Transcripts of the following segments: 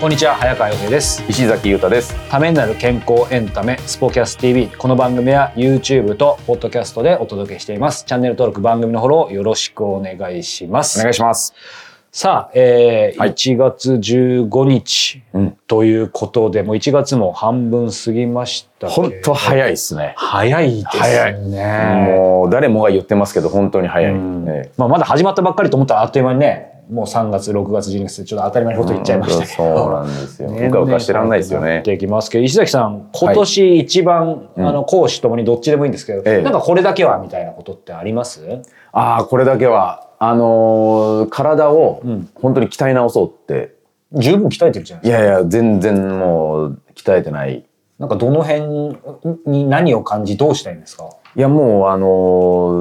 こんにちは早川洋平です。石崎裕太です。ためになる健康エンタメスポキャス TV この番組は YouTube とポッドキャストでお届けしています。チャンネル登録番組のフォローよろしくお願いします。お願いします。さあ、えーはい。1月15日うん。ということで、もう1月も半分過ぎました本当早いですね。早いです早ねもう誰もが言ってますけど本当に早い、うん。ええ。まあ、まだ始まったばっかりと思ったらあっという間にねもう3月6月12月ってちょっと当たり前のこと言っちゃいましたけど、そうなんですよ。うかうかしてらんないですよね。ってきますけど。石崎さん今年一番、うんあの講師ともにどっちでもいいんですけど、ええなんかこれだけはみたいなことってあります？ああこれだけはあのー体をうん。本当に鍛え直そうって、十分鍛えてるじゃないですか。いやいや全然もう鍛えてない。なんかどの辺に何を感じどうしたいんですか？いやもうあの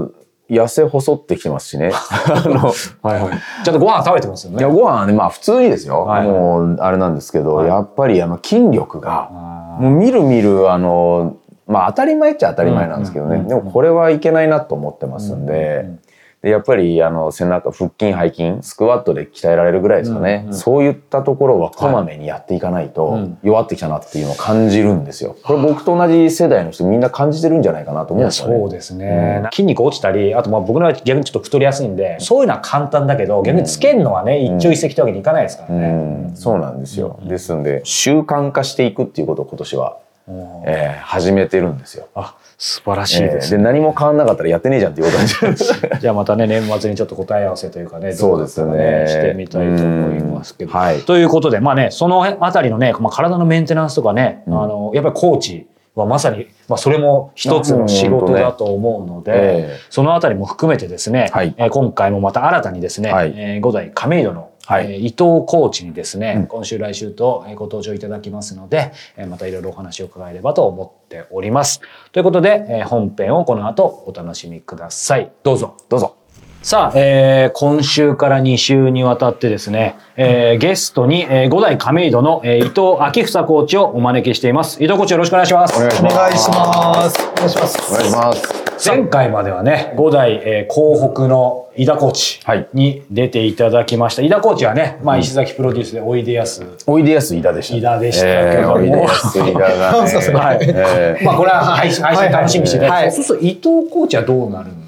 ー痩せ細ってきてますしね。あのはいはい。ちゃんとご飯食べてますよね。いやご飯はねまあ普通にですよ、はいもうあれなんですけど、はい。やっぱりあの筋力が、あもうみるみるあのまあ当たり前っちゃ当たり前なんですけどね、うんうんでもこれはいけないなと思ってますんで,、うんうんでやっぱりあの背中腹筋背筋スクワットで鍛えられるぐらいですかね、うんうんそういったところはこまめにやっていかないとうん弱ってきたなっていうのを感じるんですよ。これ僕と同じ世代の人みんな感じてるんじゃないかなと思うんですよね。そうですね、筋肉落ちたりあとまあ僕のは逆にちょっと太りやすいんでそういうのは簡単だけど逆につけるのはね、一朝一夕ってわけにいかないですからうね。ん、そうなんですよ。ですんで習慣化していくっていうことを今年は、うんえー始めてるんですよ。あ素晴らしいですえーで何も変わんなかったらやってねえじゃんっていうことなんですよじゃあまたね年末にちょっと答え合わせというかねそうですね。してみたいと思いますけど。うん。はい。ということでまあねそのあたりのね、まあ、体のメンテナンスとかね、うん。あのやっぱりコーチはまさに、まあ、それも一つの仕事だと思うので、ええ。そのあたりも含めてですね、はい。えー今回もまた新たにですね、はい。えー五代亀戸の、はいえー伊藤コーチにですね、うん今週来週とえーご登場いただきますので、えーまたいろいろお話を伺えればと思っております。ということで、えー本編をこの後お楽しみください。どうぞ。どうぞ。さあ、えー今週から2週にわたってですね、えーゲストに、えー五代亀戸の、えー伊藤明房コーチをお招きしています。伊藤コーチよろしくお願いします。お願いします。お願いします。お願いします。前回まではね、五代、えー広北の井田コーチはいに出ていただきました。井田コーチはね、まあ、石崎プロデュースでおいでやす。おいでやす井田でした。井田でしたけどもえーおいでやす井田がね。はいえーまあ、これは配信、楽しみにしてね。はいそうすると伊藤コーチはどうなるんですか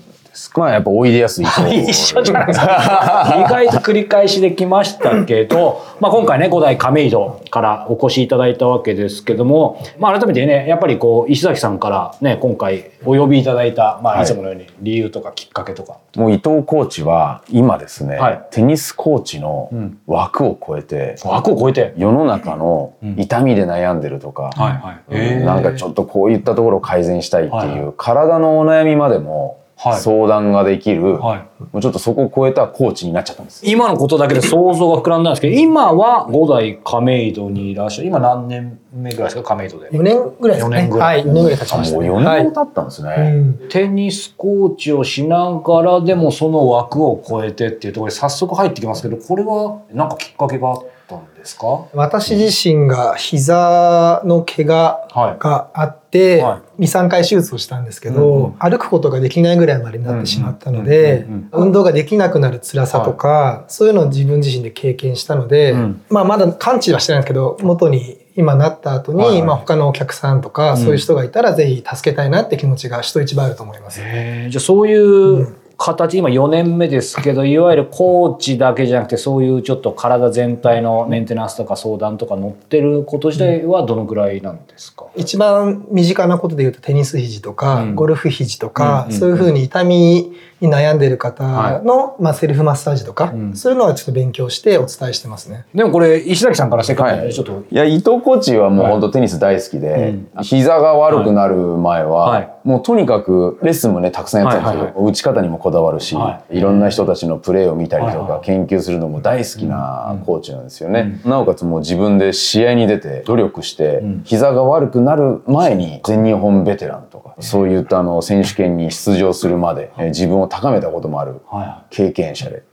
まあやっぱおいでやす井田。一緒じゃないですか。意外と繰り返しできましたけど、まあ今回ね、五代亀戸からお越しいただいたわけですけども、まあ改めてね、やっぱりこう、石崎さんからね、今回お呼びいただいた、まあはいいつものように理由とかきっかけとか。もう伊藤コーチは今ですね、はいテニスコーチのうん枠を超えて、枠を超えて。世の中の痛みで悩んでるとか、はいはい。うんなんかちょっとこういったところを改善したいっていう、はい体のお悩みまでもはい相談ができる、はい。もうちょっとそこを超えたコーチになっちゃったんです。今のことだけで想像が膨らんだんですけど、今は五代亀戸にいらっしゃる。今何年目ぐらいですか、亀戸で。4年ぐらいですね。四年ぐらいはい、4年ぐらい経ちあもうましたね。4はい年も経ったんですね。うんテニスコーチをしながらでもその枠を超えてっていうところで早速入ってきますけどこれは何かきっかけが？あったんですか？私自身が膝の怪我はい。があって、は2、3回手術をしたんですけど、うんうん。歩くことができないぐらいまでになってしまったので、運動ができなくなる辛さとか、そういうのを自分自身で経験したので、うん。まあまだ完治はしてないんですけど、元に今なった後に、はいはい。まあ他のお客さんとか、ん。そういう人がいたらぜひ助けたいなって気持ちが人一倍あると思います。じゃあそういう形今4年目ですけどいわゆるコーチだけじゃなくてそういうちょっと体全体のメンテナンスとか相談とか乗ってること自体はどのぐらいなんですか、一番身近なことで言うとテニス肘とか、うん。ゴルフ肘とか、うんうんそういうふうに痛みに悩んでる方の、まあ、セルフマッサージとか、うん。そういうのはちょっと勉強してお伝えしてますね。でもこれ石崎さんからせっかくなんはちょっと、いや伊藤コーチはもうはい本当テニス大好きで、うん膝が悪くなる前は、はい。もうとにかくレッスンもねたくさんやってたんですけど、はいはい。打ち方にもこだわるし、、はい。ろんな人たちのプレーを見たりとかはいはい研究するのも大好きなコーチなんですよね。なおかつもう自分で試合に出て努力して、膝が悪くなる前に全日本ベテランとか、そういったあの選手権に出場するまで、えー自分を高めたこともあるは経験者で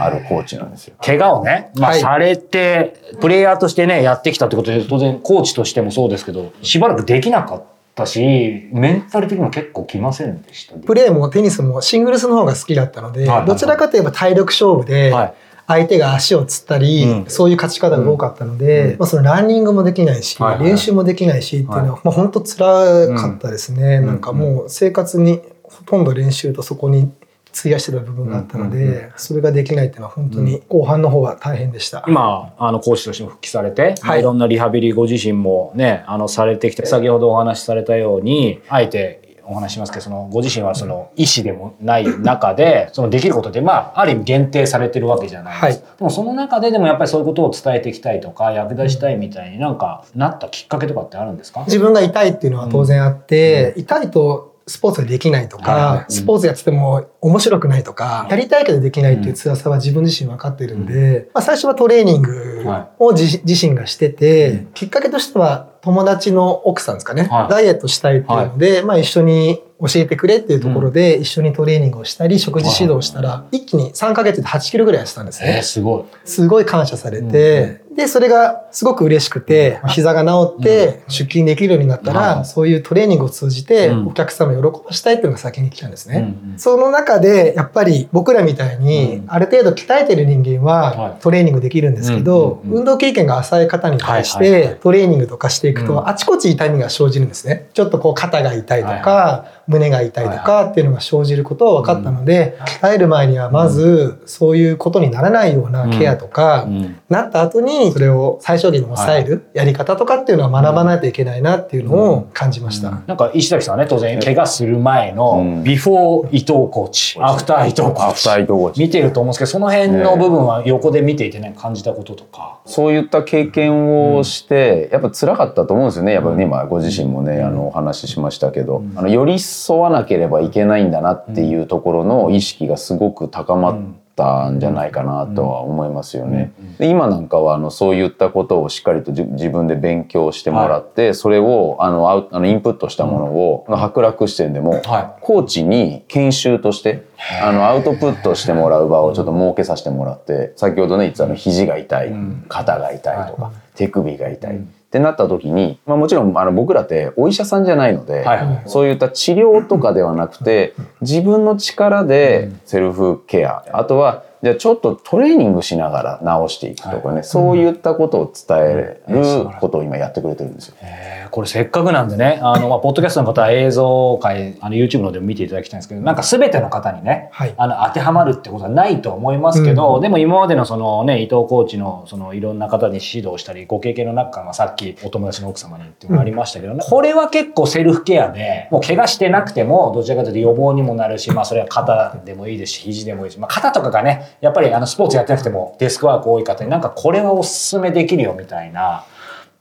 あるコーチなんですよ。怪我をね、まあ、はいされて、プレイヤーとしてね、やってきたってことで、当然、コーチとしてもそうですけど、しばらくできなかったし、メンタル的にも結構きませんでした？プレーもテニスもシングルスの方が好きだったので、はいはいどちらかといえば体力勝負で、はい。相手が足をつったり、うん。そういう勝ち方が多かったので、まあ、そのランニングもできないし、はいはい練習もできないしっていうのは、まあ、本当辛かったですね、なんかもう生活にほとんど練習とそこに費やしてた部分があったので、それができないっていうのは本当に後半の方は大変でした。今、あの、コーチとしても復帰されて、はい。いろんなリハビリご自身もね、あの、されてきて、先ほどお話しされたように、あえて、お話ししますけど、その、ご自身はその、医師でもない中で、その、できることで、まあ、ある意味限定されてるわけじゃないですか。はい。でも、その中ででもやっぱりそういうことを伝えていきたいとか、役立ちたいみたいになんか、なったきっかけとかってあるんですか？自分が痛いっていうのは当然あって、痛いとスポーツができないとか、はいはい。スポーツやってても面白くないとか、やりたいけどできないっていう辛さは自分自身分かってるんで、まあ、最初はトレーニングを自,、自身がしてて、きっかけとしては友達の奥さんですかね、はい。ダイエットしたいっていうので、まあ一緒に教えてくれっていうところで一緒にトレーニングをしたり食事指導をしたら一気に3ヶ月で8キロぐらい痩せたんですね。えー、すごい。すごい感謝されて、で、それがすごく嬉しくて、膝が治って出勤できるようになったら、うんそういうトレーニングを通じてうん。お客様を喜ばしたいっていうのが先に来たんですね。うんうん。その中で、やっぱり僕らみたいにう、ん。ある程度鍛えてる人間はい。はトレーニングできるんですけど、うんうんうん。運動経験が浅い方に対しはいはいはい。てトレーニングとかしていくうんと、あちこち痛みが生じるんですね。ちょっとこう肩が痛いとはいか、胸が痛いとはいかっていうのが生じることは分かったので、鍛える前にはまずそういうことにならないようなケアとか、うん。なった後にそれを最小限に抑えるやり方とかっていうのは学ばないといけないなっていうのを感じました。なんか石崎さんはね当然怪我する前うのん。ビフォー伊藤コーチ、アフター伊藤コーチアフター伊藤コーチ見てると思うんですけどその辺の部分は横で見ていてね感じたこととか。そういった経験をして、やっぱ辛かったと思うんですよね。やっぱりね、今ご自身もね、あの、お話ししましたけど、あの、寄り添わなければいけないんだなっていうところの意識がすごく高まったんじゃないかなとは思いますよね。で今なんかは、あの、そういったことをしっかりとじ自分で勉強してもらって、それを、あの、アウあのインプットしたものを、白楽視点でも、はコーチに研修として、あの、アウトプットしてもらう場をちょっと設けさせてもらって、先ほどね、言ってたあの、肘が痛い、ん肩が痛いとか、手首が痛い。ってなった時に、まあもちろんあの僕らってお医者さんじゃないので、そういった治療とかではなくて、自分の力でセルフケア、あとは、じゃあちょっとトレーニングしながら治していくとかね、そういったことを伝えることを今やってくれてるんですよ。えーこれせっかくなんでねあの、まあ、ポッドキャストの方は映像界あの YouTube のでも見ていただきたいんですけどなんか全ての方にね、はい。あの当てはまるってことはないと思いますけど、でも今までのそのね伊藤コーチのそのいろんな方に指導したりご経験の中から、まあ、さっきお友達の奥様にっていうのがありましたけど、ねこれは結構セルフケアでもう怪我してなくてもどちらかというと予防にもなるし、まあ、それは肩でもいいですし肘でもいいし、まあ、肩とかがねやっぱりあのスポーツやってなくてもデスクワーク多い方になんかこれはおすすめできるよみたいな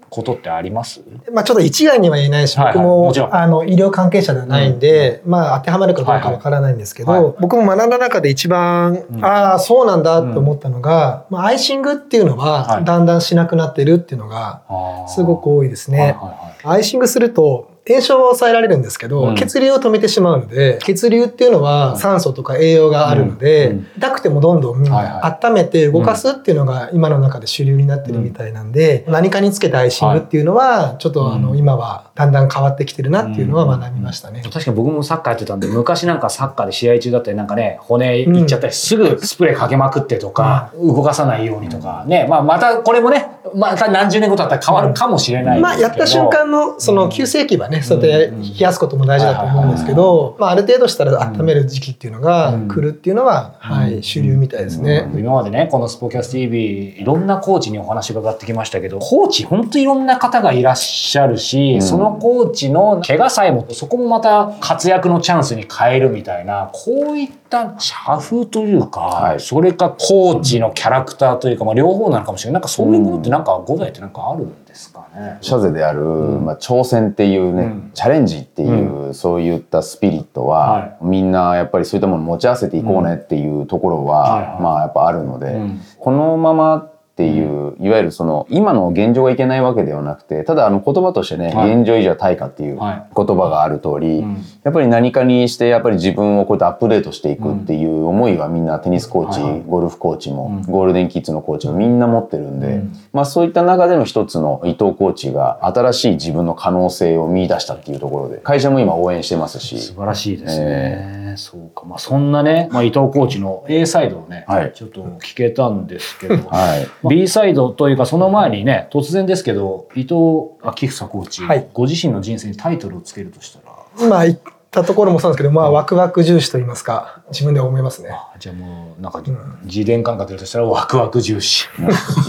ことってあります？まあちょっと一概には言えないし、はいはい僕もあの医療関係者ではないんで、まあ当てはまるかどうかわからないんですけど、はい。はい僕も学んだ中で一番、ああ、そうなんだって思ったのが、まあアイシングっていうのははい。だんだんしなくなってるっていうのがすごく多いですね。はいはいはい。アイシングすると炎症は抑えられるんですけど、うん。血流を止めてしまうので血流っていうのは酸素とか栄養があるので、痛くてもどんどん温めて動かすっていうのが今の中で主流になってるみたいなんで、何かにつけてアイシングっていうのはちょっとあのうん。今はだんだん変わってきてるなっていうのは学びましたね。確かに僕もサッカーやってたんで昔なんかサッカーで試合中だったりなんかね骨いっちゃったりすぐスプレーかけまくってとか、動かさないようにとかねまあまたこれもねまた何十年後だったら変わるかもしれないですけど、まあ、やった瞬間のその急性期はね、そうやって冷やすことも大事だと思うんですけど、まあ、ある程度したら温める時期っていうのが来るっていうのは、はい、主流みたいですね。今までねこのスポキャス TV いろんなコーチにお話伺ってきましたけどコーチ本当いろんな方がいらっしゃるし、ん。そのコーチの怪我さえもそこもまた活躍のチャンスに変えるみたいなこういった社風というか、はい。それかコーチのキャラクターというか、まあ、両方なのかもしれない。なんかそういうものってなんか五代ってなんかある？んですかね。シャゼである、まあ、挑戦っていうね、うん。チャレンジっていう、そういったスピリットは、はい。みんなやっぱりそういったものを持ち合わせていこうねっていうところは、はいはい。まあやっぱあるので、うん。このままっていう、いわゆるその今の現状がいけないわけではなくてただあの言葉としてね、はい。現状維持は対価っていうは言葉がある通り、うん。やっぱり何かにしてやっぱり自分をこうやってアップデートしていくっていう思いはみんなテニスコーチ、はいはい。ゴルフコーチも、うん。ゴールデンキッズのコーチもみんな持ってるんで、うん。まあそういった中での一つの伊藤コーチが新しい自分の可能性を見出したっていうところで会社も今応援してますし。素晴らしいですね。そうか。まあそんなね、まあ、伊藤コーチの A サイドをね、はいちょっと聞けたんですけど、はい。B サイドというかその前にね、突然ですけど、伊藤昭房コーチ、はいご自身の人生にタイトルをつけるとしたら、今言ったところもそうなんですけど、まあ、ワクワク重視と言いますか、自分では思いますね。あじゃあもうなんか自伝感覚でるとしたらワクワク重視。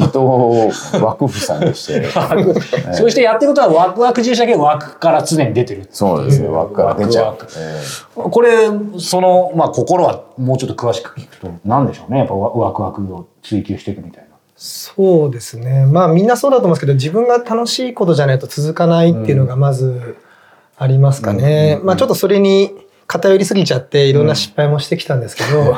伊藤枠夫さんでして。そうしてやってることはワクワク重視だけど枠から常に出てる。そうですね、枠から出ちゃうワクワク。えこれ、その、まあ心はもうちょっと詳しく聞くと、何でしょうね。やっぱワワクワクを追求していくみたいな。そうですね。まあみんなそうだと思うんですけど、自分が楽しいことじゃないと続かないっていうのがまずありますかね。まあちょっとそれに偏りすぎちゃっていろんな失敗もしてきたんですけど、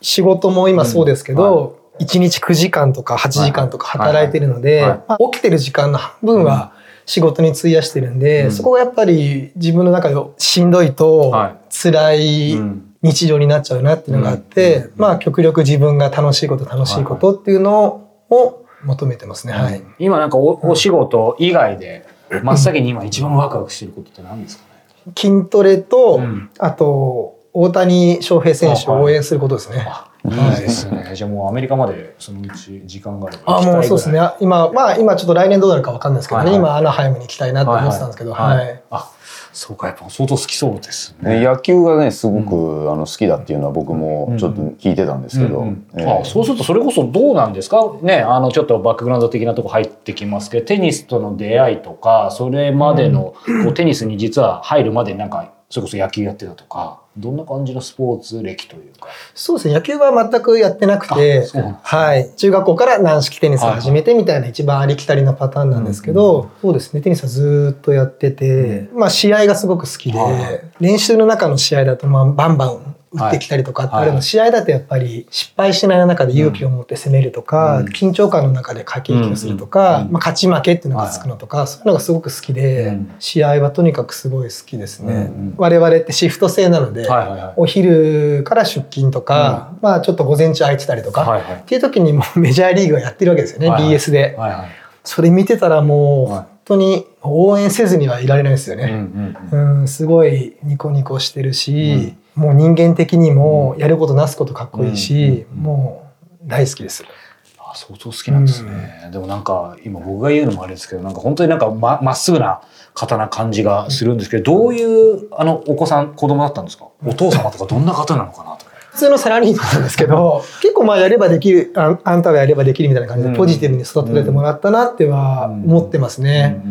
仕事も今そうですけど、1日9時間とか8時間とか働いてるので、起きてる時間の半分は仕事に費やしてるんで、そこがやっぱり自分の中でしんどいとはい。辛いうん。日常になっちゃうなっていうのがあって、まあ極力自分が楽しいこと楽しいことっていうのを求めてますね。はい。今なんかおお仕事以外で 真っ先に今一番ワクワクしてることって何ですかね？筋トレと、うんあと大谷翔平選手を応援することですね。いいですね。じゃあもうアメリカまでそのうち時間があればあ。もうそうですね。あ今、まあ今ちょっと来年どうなるかわかんないですけどね。はいはい今アナハイムに行きたいなと思ってたんですけど、はい。あ、そうか、やっぱ相当好きそうですね。野球がね、すごく、あの好きだっていうのは僕もちょっと聞いてたんですけど。あそうするとそれこそどうなんですか？ねあのちょっとバックグラウンド的なとこ入ってきますけどテニスとの出会いとかそれまでの、こうテニスに実は入るまでになんかそれこそ野球やってたとかどんな感じのスポーツ歴というか。そうですね。野球は全くやってなくてはい。中学校から軟式テニスを始めてみたいな一番ありきたりなパターンなんですけど、そうですね。テニスはずーっとやってて、まあ試合がすごく好きではい、練習の中の試合だとまあバンバン打ってきたりとかってあるの、はい試合だとやっぱり失敗しない中で勇気を持って攻めるとか、緊張感の中で駆け引きをするとか、まあ勝ち負けっていうのがつくのとか、そういうのがすごく好きで、うん。試合はとにかくすごい好きですね。うん我々ってシフト制なので、お昼から出勤とか、まあちょっと午前中空いてたりとか、っていう時にもう メジャーリーグがやってるわけですよね、BS で。それ見てたらもうはい本当に応援せずにはいられないですようんうね。ん。うん、すごいニコニコしてるし、もう人間的にもやることなすことかっこいいし、もう大好きです。あ相当好きなんですね、でもなんか今僕が言うのもあれですけどなんか本当になんかままっすぐな方な感じがするんですけどどういうあのお子さん子供だったんですか？お父様とかどんな方なのかなとか。普通のサラリーマンなんですけど、結構まあやればできる、ああんたはやればできるみたいな感じでポジティブに育ててもらったなっては思ってますね。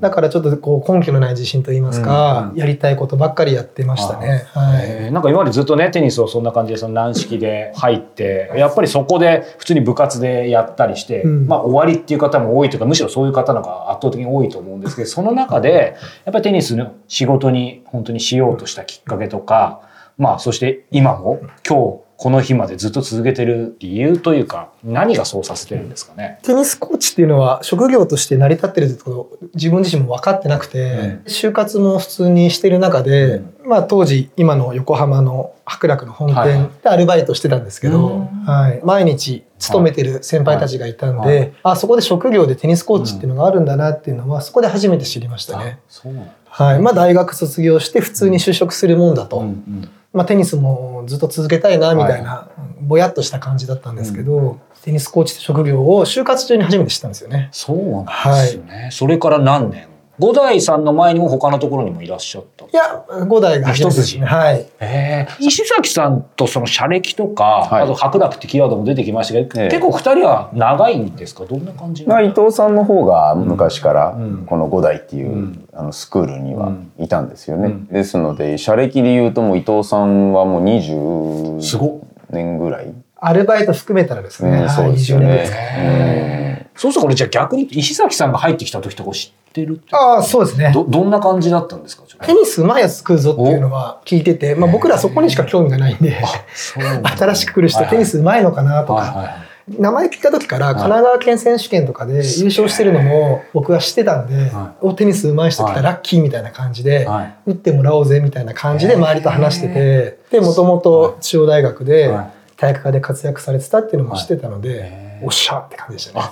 だからちょっとこう根拠のない自信と言いますか、やりたいことばっかりやってましたね。はい。えーなんか今までずっとねテニスをそんな感じでその軟式で入ってやっぱりそこで普通に部活でやったりして、うん。まあ終わりっていう方も多いというかむしろそういう方の方が圧倒的に多いと思うんですけどその中でやっぱりテニスの仕事に本当にしようとしたきっかけとかまあそして今も今日この日までずっと続けてる理由というか何がそうさせてるんですかね？テニスコーチっていうのは職業として成り立ってるってことを自分自身も分かってなくて、就活も普通にしてる中で、まあ当時今の横浜の白楽の本はい。店でアルバイトしてたんですけど、うん。はい、毎日勤めてる先輩たちがいたんで、はい。あそこで職業でテニスコーチっていうのがあるんだなっていうのはそこで初めて知りましたね。そうなんだ。はい、まあ大学卒業して普通に就職するもんだと。うんまあ、テニスもずっと続けたいなみたいな、ぼやっとした感じだったんですけど、テニスコーチって職業を就活中に初めて知ったんですよね。そうなんですよね、それから何年五代さんの前にも他のところにもいらっしゃった。いや、五代が初めてですね。はい。ええ。石崎さんとその社歴とか、はい。あと白濁ってキーワードも出てきましたけど、ええ。結構二人は長いんですか？どんな感じまあ、伊藤さんの方が昔からうん。この五代っていう、うん。あのスクールにはうん。いたんですよね。うん。ですので社歴で言うともう伊藤さんはもう20すごっ。年ぐらい、アルバイト含めたらですね、うそうですよ20年ぐらいですか。ね。そうするとこれじゃあ逆に石崎さんが入ってきた時とか知ってるああ、そうですね。どどんな感じだったんですか？テニスうまいやつ来るぞっていうのは聞いてて、まあ僕らそこにしか興味がないんで、新しく来る人テニスうまいのかなとか、名前聞いた時から神奈川県選手権とかで優勝してるのも僕は知ってたんで、はおテニスうまい人来はい。たラッキーみたいな感じで、はい。打ってもらおうぜみたいな感じで周りと話してて、で、もともと中央大学ではい。体育科で活躍されてたっていうのも知ってたのはいでおっしゃって感じでしたね。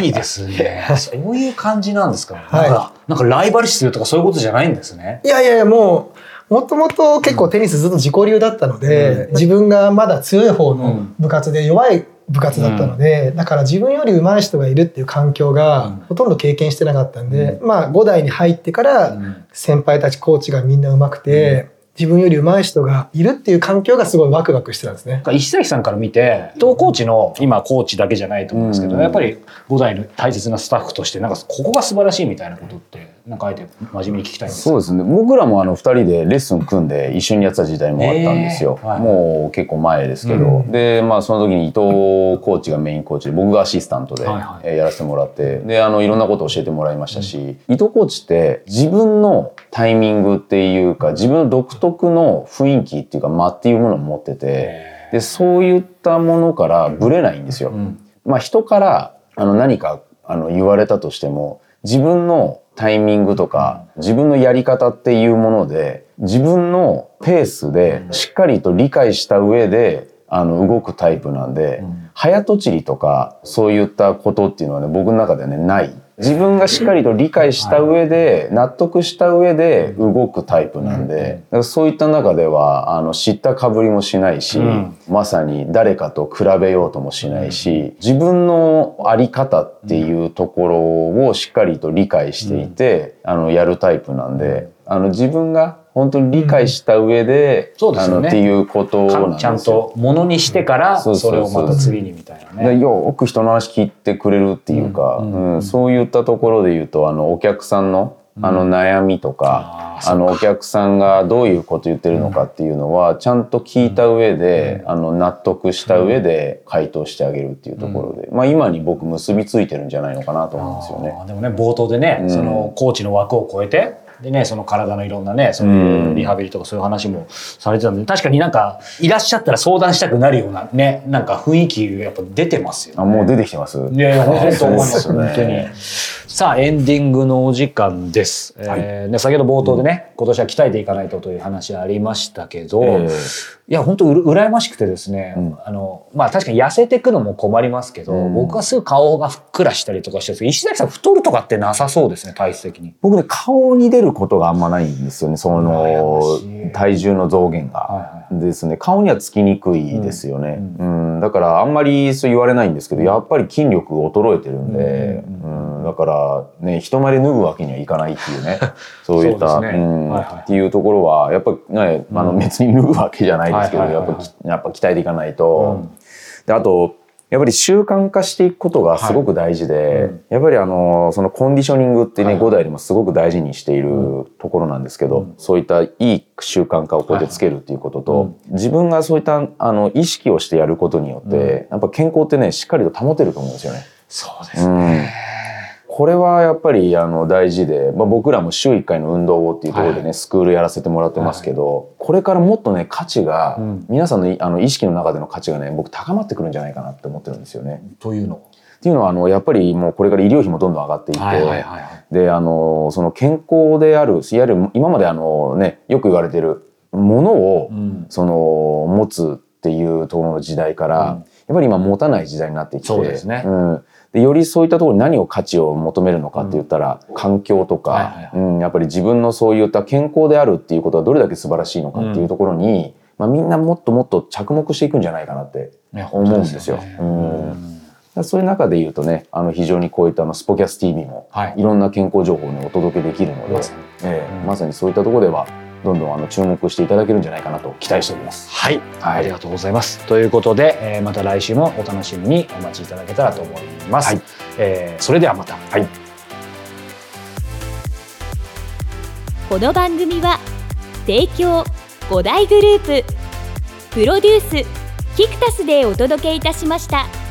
い。いですね。そういう感じなんですか、はい。なんか、なんかライバル視するとかそういうことじゃないんですね。いやいやいや、もう、もともと結構テニスずっと自己流だったので、自分がまだ強い方の部活で弱い部活だったので、だから自分より上手い人がいるっていう環境がうん。ほとんど経験してなかったんで、まあ5代に入ってからん。先輩たちコーチがみんな上手くて、自分より上手い人がいるっていう環境がすごいワクワクしてたんですね。石崎さんから見て、伊藤コーチの、今コーチだけじゃないと思うんですけど、うんやっぱり五代の大切なスタッフとして、なんかここが素晴らしいみたいなことって、なんかあえて真面目に聞きたいんですそうですね。僕らもあの2人でレッスン組んで一緒にやってた時代もあったんですよ、えー。はいもう結構前ですけど、うん。でまあその時に伊藤コーチがメインコーチで僕がアシスタントでやらせてもらってであのいろんなことを教えてもらいましたし、伊藤コーチって自分のタイミングっていうか自分の独特の雰囲気っていうか間っていうものを持っててでそういったものからブレないんですよ。うん。まあ、人からあの何かあの言われたとしても自分のタイミングとか自分のやり方っていうもので自分のペースでしっかりと理解した上であの動くタイプなんで、ん早とちりとかそういったことっていうのはね僕の中ではねない。自分がしっかりと理解した上で納得した上で動くタイプなんで、だからそういった中ではあの知ったかぶりもしないし、うん。まさに誰かと比べようともしないし、自分のあり方っていうところをしっかりと理解していて、あのやるタイプなんで、あの自分が本当に理解した上で、そうですよね。あのっていうことなんですよ。ちゃんとものにしてから、それをまた次にみたいなね。でよく人の話聞いてくれるっていうか、うんうんそういったところで言うとあのお客さんのあの悩みとか、あのお客さんがどういうこと言ってるのかっていうのはちゃんと聞いた上で、あの納得した上で回答してあげるっていうところで、まあ今に僕結びついてるんじゃないのかなと思うんですよね。でもね冒頭でね、うん。そのコーチの枠を超えてでねその体のいろんなねそういうリハビリとかそういう話もされてたんで確かになんかいらっしゃったら相談したくなるようなねなんか雰囲気がやっぱ出てますよ、ね。あもう出てきてます。いやいや本当思いますそうです本当に。さあエンディングのお時間です。えーね先ほど冒頭でね、今年は鍛えていかないとという話ありましたけど、えいや本当うる羨ましくてですね、うん。あのまあ確かに痩せていくのも困りますけど、うん。僕はすぐ顔がふっくらしたりとかしてるんですけど石崎さん太るとかってなさそうですね体質的に。僕ね顔に出ることがあんまないんですよねその体重の増減が。はですね。顔にはつきにくいですよね、ううんだからあんまりそう言われないんですけどやっぱり筋力衰えてるんで、うんだからね人前で脱ぐわけにはいかないっていうね。そういったそうんはいはい。っていうところはやっぱりねあの別に脱ぐわけじゃないですけど、やっぱきやっぱ鍛えていかないと、うん。であとやっぱり習慣化していくことがすごく大事で、はいうん。やっぱりあのそのコンディショニングってね、はい5代でもすごく大事にしているところなんですけど、そういったいい習慣化をこうやってつけるっていうことと、はい自分がそういったあの意識をしてやることによって、やっぱ健康ってねしっかりと保てると思うんですよね。そうですうん。ね。これはやっぱりあの大事で、まあ、僕らも週1回の運動をっていうところでね、はい。スクールやらせてもらってますけど、これからもっとね価値が、うん。皆さんのいあの意識の中での価値がね僕高まってくるんじゃないかなって思ってるんですよね。というの。っていうのはあのやっぱりもうこれから医療費もどんどん上がっていって、はいはいはいはい。であのその健康であるいわゆる今まであのねよく言われてるものを、うん。その持つっていうところの時代から、うん。やっぱり今持たない時代になってきてそうですね。ん、でよりそういったところに何を価値を求めるのかって言ったら、環境とか、はいはいはい。うん、やっぱり自分のそういった健康であるっていうことはどれだけ素晴らしいのかっていうところに、まあ、みんなもっともっと着目していくんじゃないかなってね。思うんですよ。ねうん。そういう中で言うとねあの非常にこういったあのスポキャス TV も、はい。い、ろんな健康情報を、ね、お届けできるので、ええうんまさにそういったところではどんどんあの注目していただけるんじゃないかなと期待しております。はい、はいありがとうございます。ということで、えーまた来週もお楽しみにお待ちいただけたらと思います。はいえーそれではまた。はい。この番組は提供5大グループプロデュースキクタスでお届けいたしました。